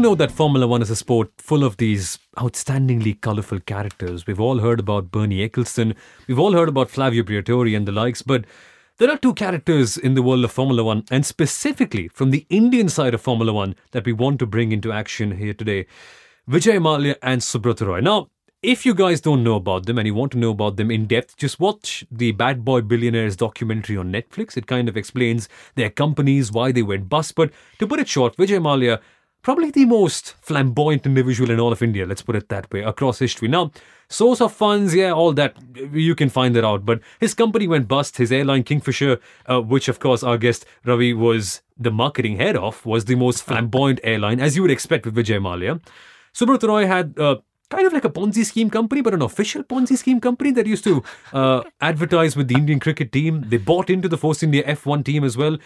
Know that Formula One is a sport full of these outstandingly colourful characters. We've all heard about Bernie Ecclestone, we've all heard about Flavio Briatore and the likes, but there are two characters in the world of Formula One, and specifically from the Indian side of Formula One, that we want to bring into action here today Vijay Mallya and Subrata Roy. Now, if you guys don't know about them and you want to know about them in depth, just watch the Bad Boy Billionaires documentary on Netflix. It kind of explains their companies, why they went bust. But to put it short, Vijay Mallya, probably the most flamboyant individual in all of India, let's put it that way, across history. Now, source of funds, yeah, all that, you can find that out. But his company went bust. His airline, Kingfisher, uh, which of course our guest Ravi was the marketing head of, was the most flamboyant airline, as you would expect with Vijay Mallya. Subrata Roy had uh, kind of like a Ponzi scheme company, but an official Ponzi scheme company that used to uh, advertise with the Indian cricket team. They bought into the Force India F1 team as well.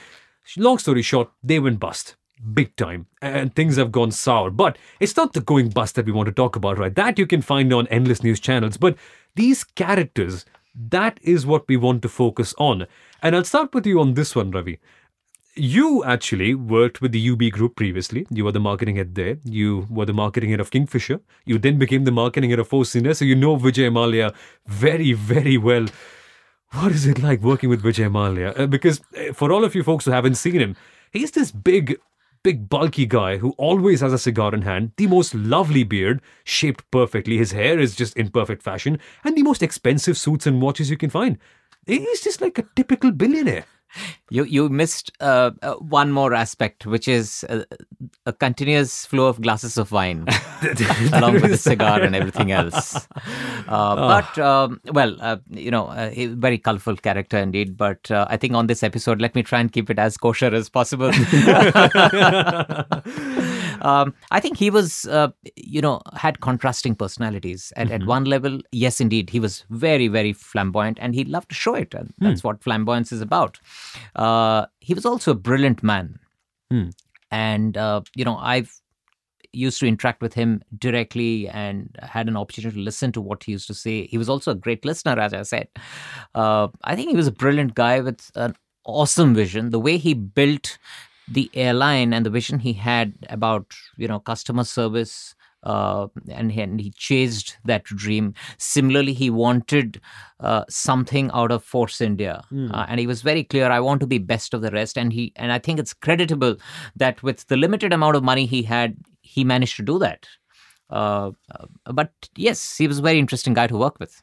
Long story short, they went bust. Big time. And things have gone sour. But it's not the going bust that we want to talk about, right? That you can find on endless news channels. But these characters, that is what we want to focus on. And I'll start with you on this one, Ravi you actually worked with the UB group previously. You were the marketing head there. You were the marketing head of Kingfisher. You then became the marketing head of India. So you know Vijay Mallya very, very well. What is it like working with Vijay Mallya? Uh, because uh, for all of you folks who haven't seen him, he's this big, big, bulky guy who always has a cigar in hand, the most lovely beard, shaped perfectly. His hair is just in perfect fashion, and the most expensive suits and watches you can find. He's just like a typical billionaire. You you missed uh, uh, one more aspect, which is uh, a continuous flow of glasses of wine, along with the cigar and everything else. Uh, oh. But um, well, uh, you know, a very colorful character indeed. But uh, I think on this episode, let me try and keep it as kosher as possible. Um, I think he was, uh, you know, had contrasting personalities. And mm-hmm. at one level, yes, indeed, he was very, very flamboyant and he loved to show it. And that's mm. what flamboyance is about. Uh, he was also a brilliant man. Mm. And, uh, you know, I've used to interact with him directly and had an opportunity to listen to what he used to say. He was also a great listener, as I said. Uh, I think he was a brilliant guy with an awesome vision. The way he built the airline and the vision he had about you know customer service uh, and, he, and he chased that dream. Similarly, he wanted uh, something out of Force India, mm. uh, and he was very clear. I want to be best of the rest, and he and I think it's creditable that with the limited amount of money he had, he managed to do that. Uh, uh, but yes, he was a very interesting guy to work with.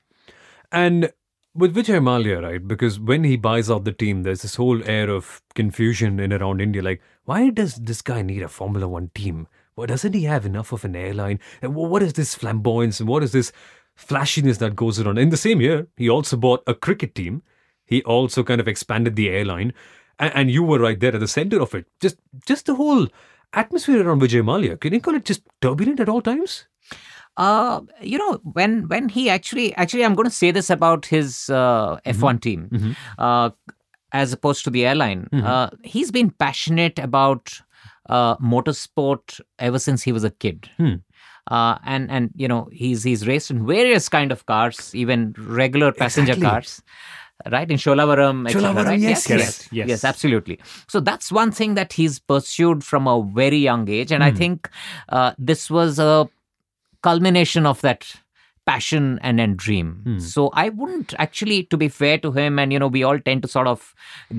And with Vijay Mallya, right? Because when he buys out the team, there's this whole air of confusion in around India. Like, why does this guy need a Formula One team? Well, doesn't he have enough of an airline? And what is this flamboyance and what is this flashiness that goes around? In the same year, he also bought a cricket team. He also kind of expanded the airline, and, and you were right there at the center of it. Just, just the whole atmosphere around Vijay Mallya. Can you call it just turbulent at all times? Uh, you know, when when he actually actually, I'm going to say this about his uh, F1 mm-hmm. team, mm-hmm. Uh, as opposed to the airline. Mm-hmm. Uh, he's been passionate about uh, motorsport ever since he was a kid. Hmm. Uh, and and you know he's he's raced in various kind of cars, even regular passenger exactly. cars right in Sholavaram, Sholavaram right? yes, yes, yes, yes, absolutely. So that's one thing that he's pursued from a very young age, and I hmm. think uh, this was a culmination of that passion and then dream. Hmm. So I wouldn't actually, to be fair to him, and you know, we all tend to sort of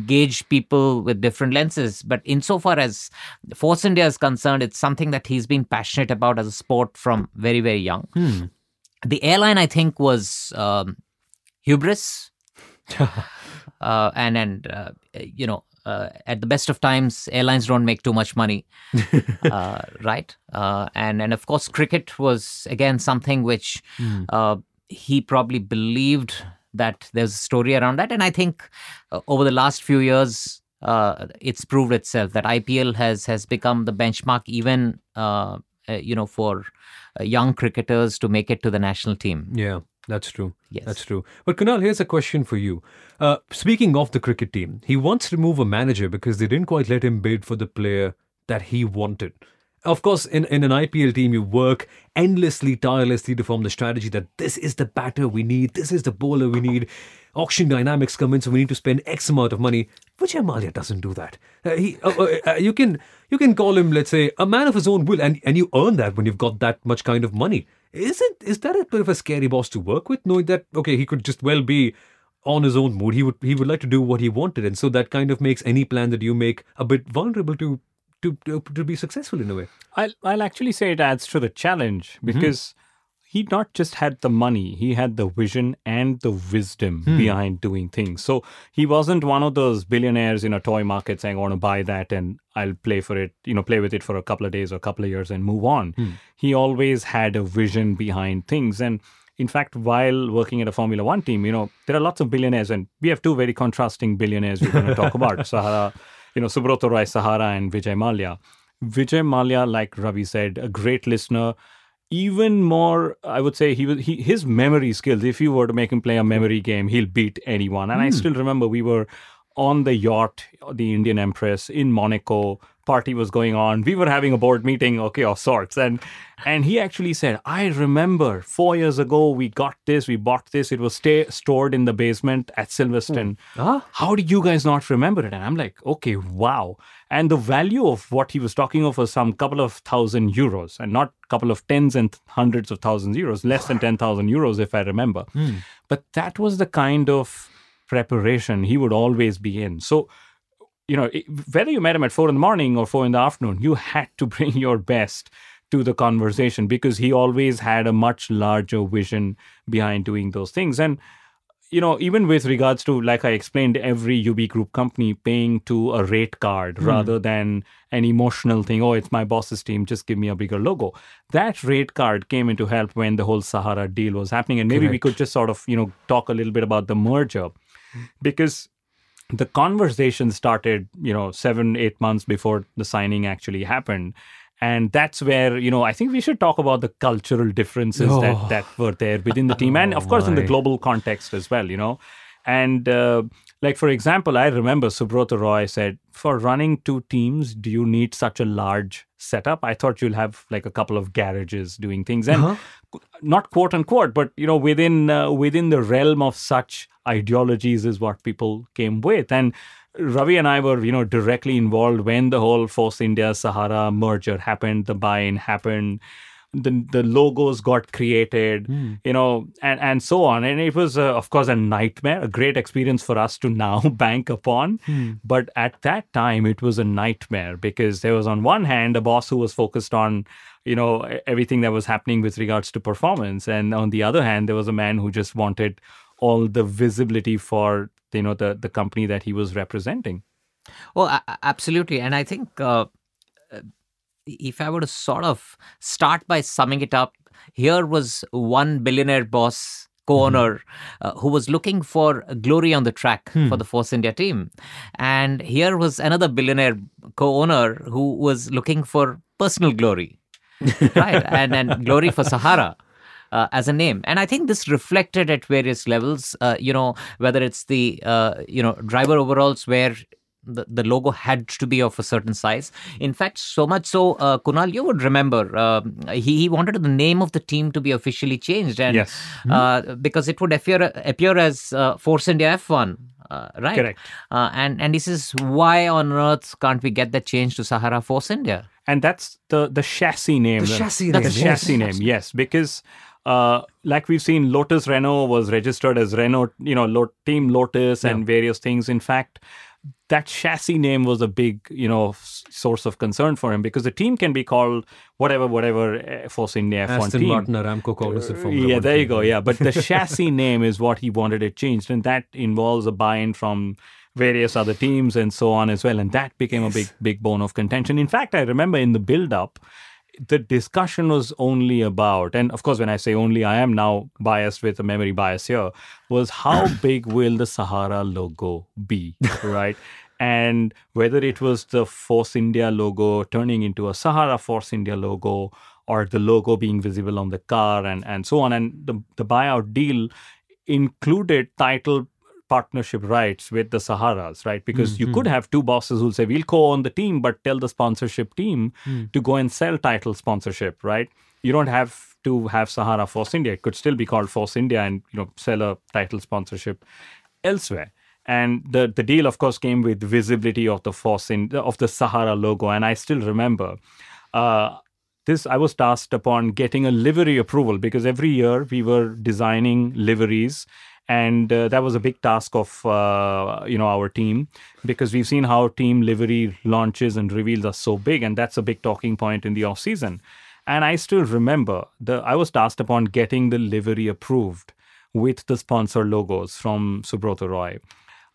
gauge people with different lenses. But insofar as Force India is concerned, it's something that he's been passionate about as a sport from very, very young. Hmm. The airline, I think, was um, hubris. uh, and and uh, you know uh, at the best of times, airlines don't make too much money, uh, right? Uh, and and of course, cricket was again something which mm. he probably believed that there's a story around that, and I think uh, over the last few years, uh, it's proved itself that IPL has has become the benchmark, even you know for young cricketers to make it to the national team. Yeah. That's true. Yes. That's true. But Kunal, here's a question for you. Uh, speaking of the cricket team, he wants to move a manager because they didn't quite let him bid for the player that he wanted. Of course, in, in an IPL team, you work endlessly, tirelessly to form the strategy that this is the batter we need, this is the bowler we need. Auction dynamics come in, so we need to spend X amount of money. Vijay Mallya doesn't do that. Uh, he, uh, uh, uh, you can you can call him, let's say, a man of his own will, and, and you earn that when you've got that much kind of money. Isn't is that a bit of a scary boss to work with, knowing that okay, he could just well be on his own mood. He would he would like to do what he wanted, and so that kind of makes any plan that you make a bit vulnerable to to to, to be successful in a way. I'll, I'll actually say it adds to the challenge mm-hmm. because he not just had the money, he had the vision and the wisdom hmm. behind doing things. So he wasn't one of those billionaires in a toy market saying, I want to buy that and I'll play for it, you know, play with it for a couple of days or a couple of years and move on. Hmm. He always had a vision behind things. And in fact, while working at a Formula One team, you know, there are lots of billionaires, and we have two very contrasting billionaires we're going to talk about Sahara, you know, Subroto Roy Sahara and Vijay Mallya. Vijay Mallya, like Ravi said, a great listener. Even more, I would say, he was he, his memory skills. If you were to make him play a memory game, he'll beat anyone. And I hmm. still remember we were on the yacht, the Indian Empress in Monaco. Party was going on. We were having a board meeting, okay, of sorts. And and he actually said, I remember four years ago we got this, we bought this. It was stay, stored in the basement at Silverstone. Ah. How did you guys not remember it? And I'm like, okay, wow. And the value of what he was talking of was some couple of thousand euros and not couple of tens and hundreds of thousands euros, less than 10,000 euros, if I remember. But that was the kind of preparation he would always be in. So, you know, whether you met him at four in the morning or four in the afternoon, you had to bring your best to the conversation because he always had a much larger vision behind doing those things. And you know, even with regards to, like I explained, every UB group company paying to a rate card hmm. rather than an emotional thing, oh, it's my boss's team, just give me a bigger logo. That rate card came into help when the whole Sahara deal was happening. And maybe we could just sort of, you know, talk a little bit about the merger hmm. because the conversation started, you know, seven, eight months before the signing actually happened. And that's where, you know, I think we should talk about the cultural differences Oh. that, that were there within the team. And of course, in the global context as well, you know. And uh, like, for example, I remember Subrata Roy said, for running two teams, do you need such a large setup? I thought you'll have like a couple of garages doing things. And Uh-huh. not quote unquote, but you know, within uh, within the realm of such ideologies is what people came with. And Ravi and I were, you know, directly involved when the whole Force India Sahara merger happened, the buy-in happened, the the logos got created, you know, and and so on. And it was, uh, of course, a nightmare, a great experience for us to now bank upon. But at that time, it was a nightmare because there was, on one hand, a boss who was focused on you know everything that was happening with regards to performance and on the other hand there was a man who just wanted all the visibility for you know the the company that he was representing Oh, absolutely. And I think uh, if I were to sort of start by summing it up, here was one billionaire boss, co owner, uh, who was looking for glory on the track for the Force India team. And here was another billionaire co owner who was looking for personal glory, right? and, and glory for Sahara uh, as a name. And I think this reflected at various levels, uh, you know, whether it's the, uh, you know, driver overalls where the, the logo had to be of a certain size. In fact, so much so, uh, Kunal, you would remember, um, he, he wanted the name of the team to be officially changed. And Yes. uh, because it would appear, appear as uh, Force India F1. Uh, right. Correct. Uh, and and this is why on earth can't we get that change to Sahara Force India? and that's the the chassis name The chassis name. the name, chassis yes. name yes because uh, like we've seen lotus renault was registered as renault you know Lo- team lotus and various things in fact that chassis name was a big you know source of concern for him because the team can be called whatever whatever uh, force india f1 Aston team Martin, Aramco, Cognizant, Formula yeah, there you go. Yeah, but the chassis name is what he wanted it changed, and that involves a buy-in from various other teams and so on as well. And that became a big, big bone of contention. In fact, I remember in the build-up, the discussion was only about, and of course, when I say only, I am now biased with a memory bias here, was how big will the Sahara logo be, right? And whether it was the Force India logo turning into a Sahara Force India logo or the logo being visible on the car and, and so on. And the, the buyout deal included title partnership rights with the Saharas, right? Because hmm, you hmm. could have two bosses who'll say, we'll co own the team, but tell the sponsorship team hmm. to go and sell title sponsorship, right? You don't have to have Sahara Force India. It could still be called Force India and, you know, sell a title sponsorship elsewhere. And the, the deal, of course, came with visibility of the Force in, of the Sahara logo. And I still remember uh, this. I was tasked upon getting a livery approval because every year we were designing liveries, and uh, that was a big task of uh, you know our team because we've seen how team livery launches and reveals are so big, and that's a big talking point in the off season. And I still remember the I was tasked upon getting the livery approved with the sponsor logos from Subrata Roy.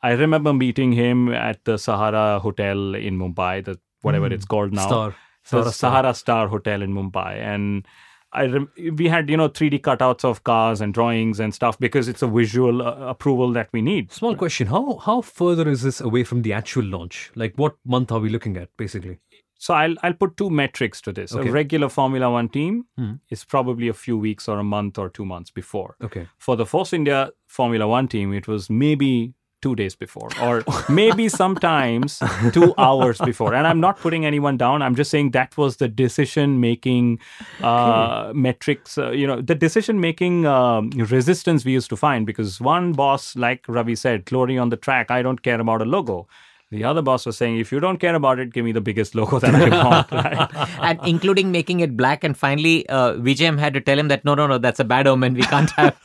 I remember meeting him at the Sahara Hotel in Mumbai, the whatever it's called now. Star. So Sahara Sahara, Star. Star Hotel in Mumbai, and I we had you know 3D cutouts of cars and drawings and stuff because it's a visual uh, approval that we need. Small question: How how further is this away from the actual launch? Like, what month are we looking at, basically? So I'll I'll put two metrics to this. Okay. A regular Formula One team is probably a few weeks or a month or two months before. Okay. For the Force India Formula One team, it was maybe two days before, or maybe sometimes two hours before. And I'm not putting anyone down. I'm just saying that was the decision making uh, metrics, uh, you know, the decision making um, resistance we used to find because one boss, like Ravi said, glory on the track, I don't care about a logo. The other boss was saying, if you don't care about it, give me the biggest logo that I want. Right? and including making it black. And finally, uh, VJM had to tell him that no, no, no, that's a bad omen. We can't have.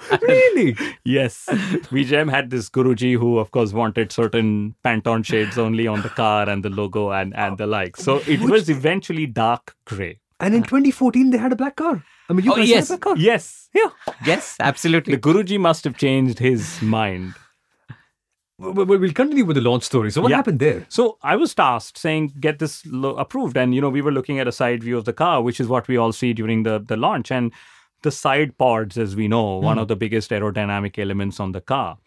Really? Yes. VJM had this Guruji who, of course, wanted certain Pantone shades only on the car and the logo and, and the like. So it was eventually dark gray. And in 2014, they had a black car. I mean, you Oh, guys yes. had a black car. Yes. Yeah. yes, absolutely. The Guruji must have changed his mind. Well, well, we'll continue with the launch story. So, what Yeah. happened there? So I was tasked saying, get this lo- approved. And, you know, we were looking at a side view of the car, which is what we all see during the, the launch. And the side pods, as we know, one of the biggest aerodynamic elements on the car,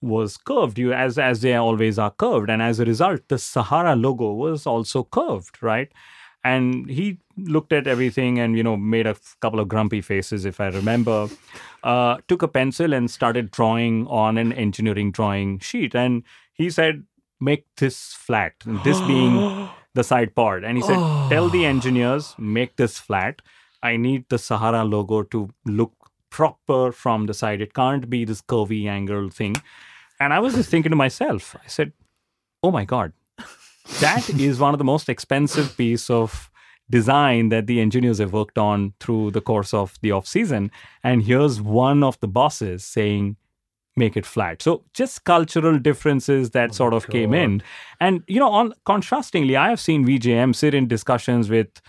was curved, you as as they always are curved. And as a result, the Sahara logo was also curved, right? And he looked at everything and, you know, made a couple of grumpy faces, if I remember. Uh, took a pencil and started drawing on an engineering drawing sheet. And he said, make this flat. This being the side part. And he said, tell the engineers, make this flat. I need the Sahara logo to look proper from the side. It can't be this curvy angle thing. And I was just thinking to myself, I said, oh my God, that is one of the most expensive piece of design that the engineers have worked on through the course of the off season and here's one of the bosses saying make it flat so just cultural differences that oh sort of came in and you know on contrastingly i have seen vjm sit in discussions with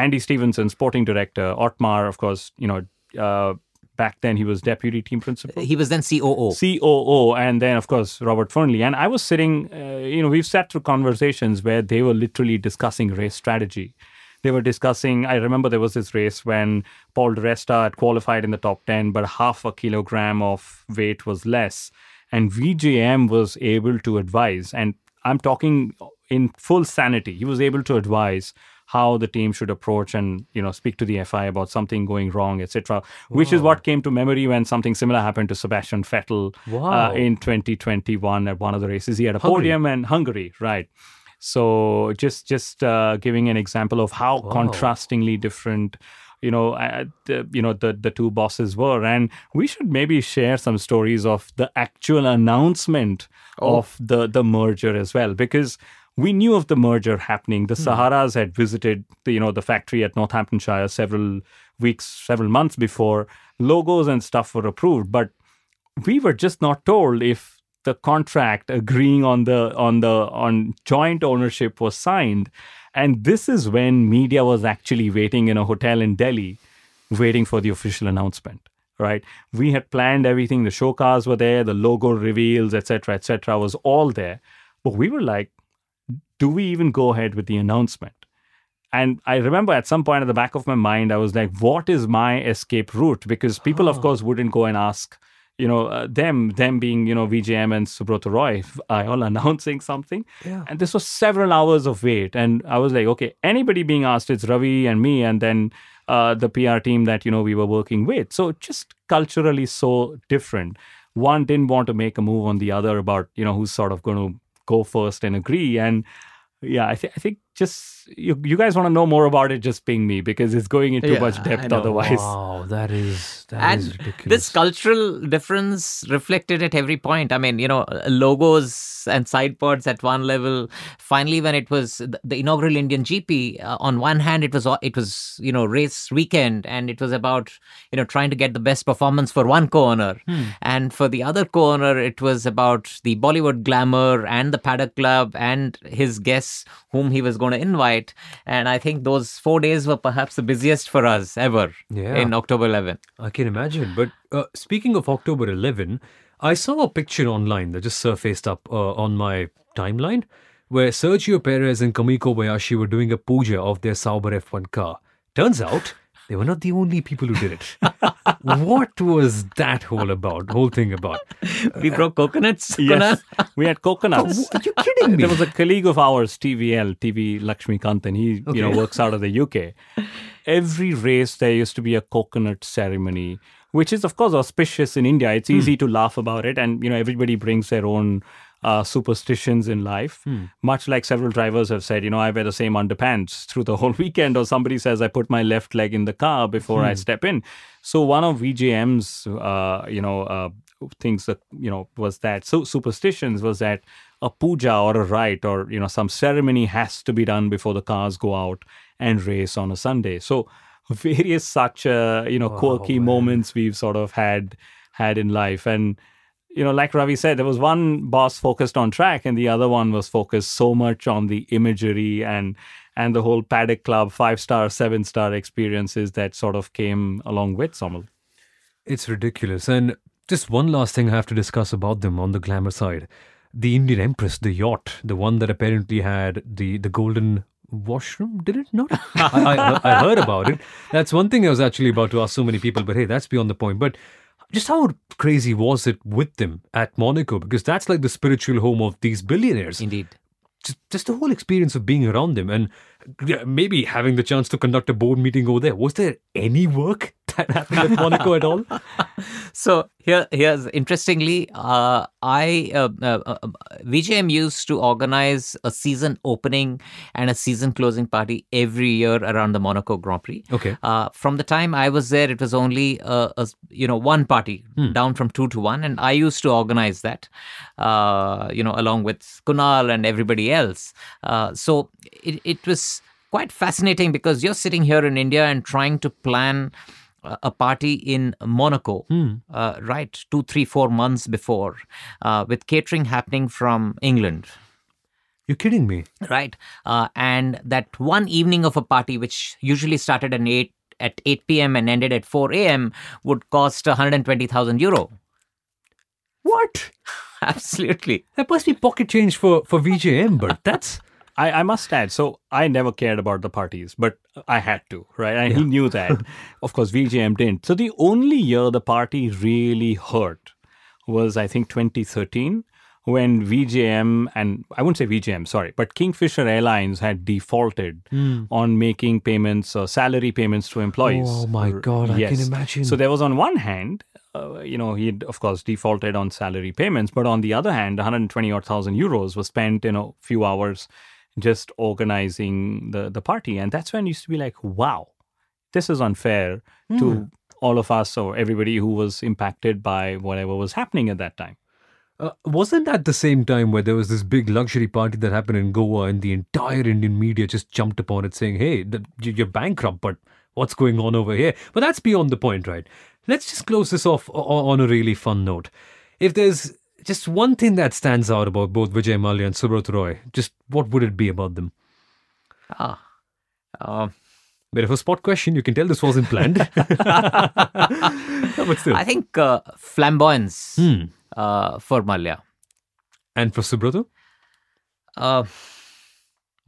andy stevenson sporting director otmar of course you know uh, back then he was deputy team principal he was then COO. COO, and then of course Robert Fernley. And I was sitting, uh, you know, we've sat through conversations where they were literally discussing race strategy. They were discussing. I remember there was this race when Paul di Resta had qualified in the top ten, but half a kilogram of weight was less, and VJM was able to advise. And I'm talking in full sanity. He was able to advise how the team should approach and you know speak to the FIA about something going wrong, etc. Which is what came to memory when something similar happened to Sebastian Vettel Wow. uh, in 2021 at one of the races. He had a Hungary. podium in Hungary, right? So just just uh, giving an example of how contrastingly different you know uh, the, you know the the two bosses were and we should maybe share some stories of the actual announcement of the the merger as well because we knew of the merger happening. The hmm. saharas had visited the, you know the factory at northamptonshire several weeks several months before. Logos and stuff were approved but we were just not told if the contract agreeing on the on the on joint ownership was signed. And this is when media was actually waiting in a hotel in delhi waiting for the official announcement right? We had planned everything. The show cars were there. The logo reveals etc etc was all there. But we were like do we even go ahead with the announcement and I remember at some point at the back of my mind, I was like, what is my escape route? Because people, of course, wouldn't go and ask, you know, uh, them, them being, you know, VJM and Subrata Roy, all announcing something? Yeah. And this was several hours of wait. And I was like, okay, anybody being asked, it's Ravi and me, and then uh, the PR team that, you know, we were working with. So just culturally so different. one didn't want to make a move on the other about you know who's sort of going to go first and agree. And yeah, I, th- I think just you, you guys want to know more about it, just ping me because it's going into Yeah, much depth otherwise. Wow, that is that is and ridiculous. this cultural difference reflected at every point. I mean you know logos and sidepods at one level. Finally when it was the the inaugural indian gp uh, on one hand it was it was you know race weekend and it was about you know trying to get the best performance for one co-owner. And for the other co-owner it was about the bollywood glamour and the paddock club and his guests whom he was going to invite and i think those 4 days were perhaps the busiest for us ever Yeah. in october 11 I can imagine. But uh, speaking of October 11, I saw a picture online that just surfaced up uh, on my timeline where Sergio Perez and Kamui Kobayashi were doing a puja of their Sauber F1 car. Turns out they were not the only people who did it. what was that whole about? Whole thing about? we broke coconuts Yes, Kunal? we had coconuts. Are you kidding me? There was a colleague of ours, TVL, TV Lakshmi Kantan. He, you know, works out of the UK. Every race there used to be a coconut ceremony, which is of course auspicious in India. It's hmm. easy to laugh about it, and you know everybody brings their own uh, superstitions in life. Much like several drivers have said, you know, I wear the same underpants through the whole weekend, or somebody says I put my left leg in the car before I step in. So one of VJM's, uh, you know, uh, things that you know was that so superstitions was that a puja or a rite or you know some ceremony has to be done before the cars go out and race on a Sunday. So various such uh, you know quirky moments we've sort of had had in life and you know like ravi said there was one boss focused on track and the other one was focused so much on the imagery and and the whole paddock club five star seven star experiences that sort of came along with Somil. It's ridiculous. And just one last thing I have to discuss about them on the glamour side. The Indian Empress, the yacht, the one that apparently had the, the golden washroom, did it not? I, I, I heard about it. That's one thing I was actually about to ask so many people, but hey, that's beyond the point. But just how crazy was it with them at Monaco? Because that's like the spiritual home of these billionaires indeed just, just the whole experience of being around them and maybe having the chance to conduct a board meeting over there. Was there any work that happened at Monaco at all? So here, here's interestingly, uh, I uh, uh, uh, VJM used to organize a season opening and a season closing party every year around the Monaco Grand Prix. Okay. Uh, from the time I was there, it was only uh, a you know one party down from two to one, and I used to organize that, uh, you know, along with Kunal and everybody else. Uh, so it, it was quite fascinating because you're sitting here in India and trying to plan a party in Monaco, uh, right, two, three, four months before, uh, with catering happening from England You're kidding me. right uh, and that one evening of a party which usually started at 8 at 8 p.m and ended at 4 a.m would cost 120000 euro What? absolutely That must be pocket change for, for VJM, but that's. I, I must add, so I never cared about the parties, but I had to, right? And he knew that. of course, VJM didn't. So the only year the party really hurt was, I think, 2013, when VJM, and I wouldn't say VJM, sorry, but Kingfisher Airlines had defaulted on making payments, uh, salary payments to employees. Oh my God, I can imagine. So there was on one hand, uh, you know, he had, of course, defaulted on salary payments, but on the other hand, 120 odd thousand euros was spent in a few hours just organizing the, the party. And that's when it used to be like, wow, this is unfair to all of us or everybody who was impacted by whatever was happening at that time. Uh, wasn't that the same time where there was this big luxury party that happened in Goa and the entire Indian media just jumped upon it saying, hey, the, you- you're bankrupt, but what's going on over here? But that's beyond the point, right? Let's just close this off on a really fun note. If there's just one thing that stands out about both Vijay Mallya and Subrat Roy, just what would it be about them? ah uh, Bit of a spot question. You can tell this wasn't planned. but still. i think uh, flamboyance Hmm. uh, for Mallya And for Subrata? uh,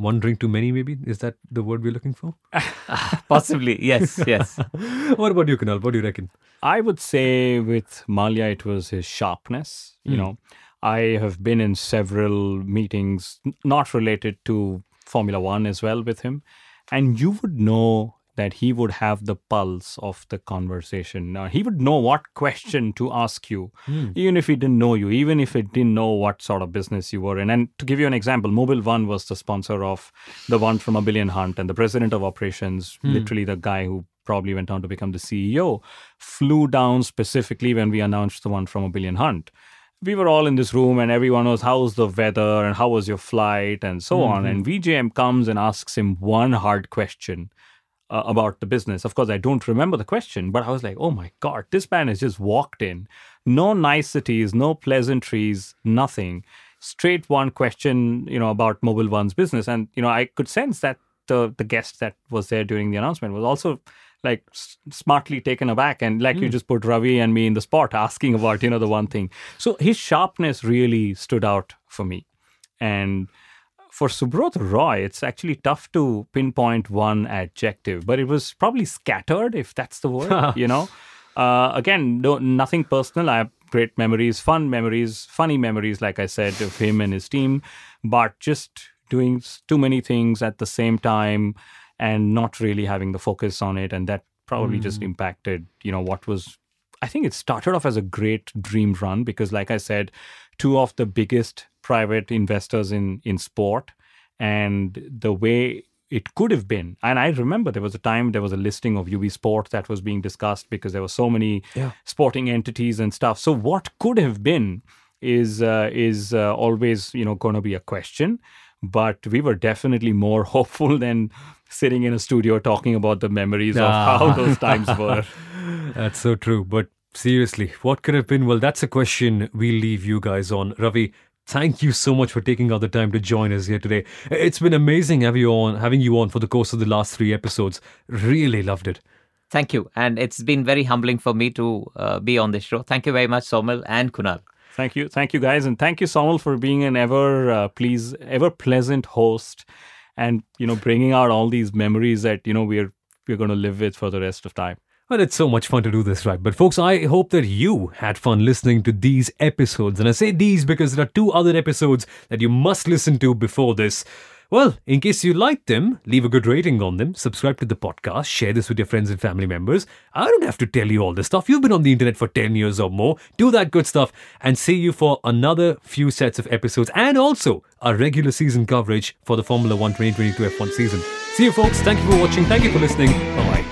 One drink too many, maybe? Is that the word we're looking for? possibly yes yes what about you, Kunal? What do you reckon? I would say with Mallya, it was his sharpness. You hmm. know, I have been in several meetings, not related to Formula One as well with him. And you would know that he would have the pulse of the conversation. Now, he would know what question to ask you, hmm. even if he didn't know you, even if he didn't know what sort of business you were in. And to give you an example, Mobil One was the sponsor of the one from a billion hunt, and the president of operations, hmm. literally the guy who probably went on to become the CEO, flew down specifically when we announced the one from a billion hunt. We were all in this room and everyone was, How's the weather and how was your flight and so hmm, on. And VJM comes and asks him one hard question uh, about the business. Of course, I don't remember the question, but I was like, oh my God, this man has just walked in. No niceties, no pleasantries, nothing. Straight one question, you know, about Mobil One's business. And, you know, I could sense that the, the guest that was there during the announcement was also like s- smartly taken aback and like you just put ravi and me in the spot asking about you know the one thing so his sharpness really stood out for me and for Subrot Roy, it's actually tough to pinpoint one adjective, but it was probably scattered, if that's the word. you know, uh, again, no, nothing personal. I have great memories, fun memories, funny memories, like I said, of him and his team, but just doing too many things at the same time and not really having the focus on it, and that probably just impacted, you know, what was I think it started off as a great dream run because, like I said, two of the biggest private investors in in sport, and the way it could have been. And I remember there was a time there was a listing of UB Sport that was being discussed because there were so many Yeah. sporting entities and stuff. So what could have been is uh, is uh, always you know going to be a question. But we were definitely more hopeful than sitting in a studio talking about the memories Ah. of how those times were. That's so true. But seriously, what could have been? Well, that's a question we leave you guys on. Ravi, thank you so much for taking out the time to join us here today. It's been amazing having you on, having you on for the course of the last three episodes. Really loved it. Thank you. And it's been very humbling for me to uh, be on this show. Thank you very much, Somil and Kunal. Thank you, thank you guys, and thank you, Somil, for being an ever uh, please, ever pleasant host, and you know bringing out all these memories that you know we're we're going to live with for the rest of time. Well, it's so much fun to do this, right? But, folks, I hope that you had fun listening to these episodes. And I say these because there are two other episodes that you must listen to before this. Well, in case you liked them, leave a good rating on them, subscribe to the podcast, share this with your friends and family members. I don't have to tell you all this stuff. You've been on the internet for 10 years or more. Do that good stuff and see you for another few sets of episodes and also our regular season coverage for the Formula 1 2022 F1 season. See you, folks. Thank you for watching. Thank you for listening. Bye bye.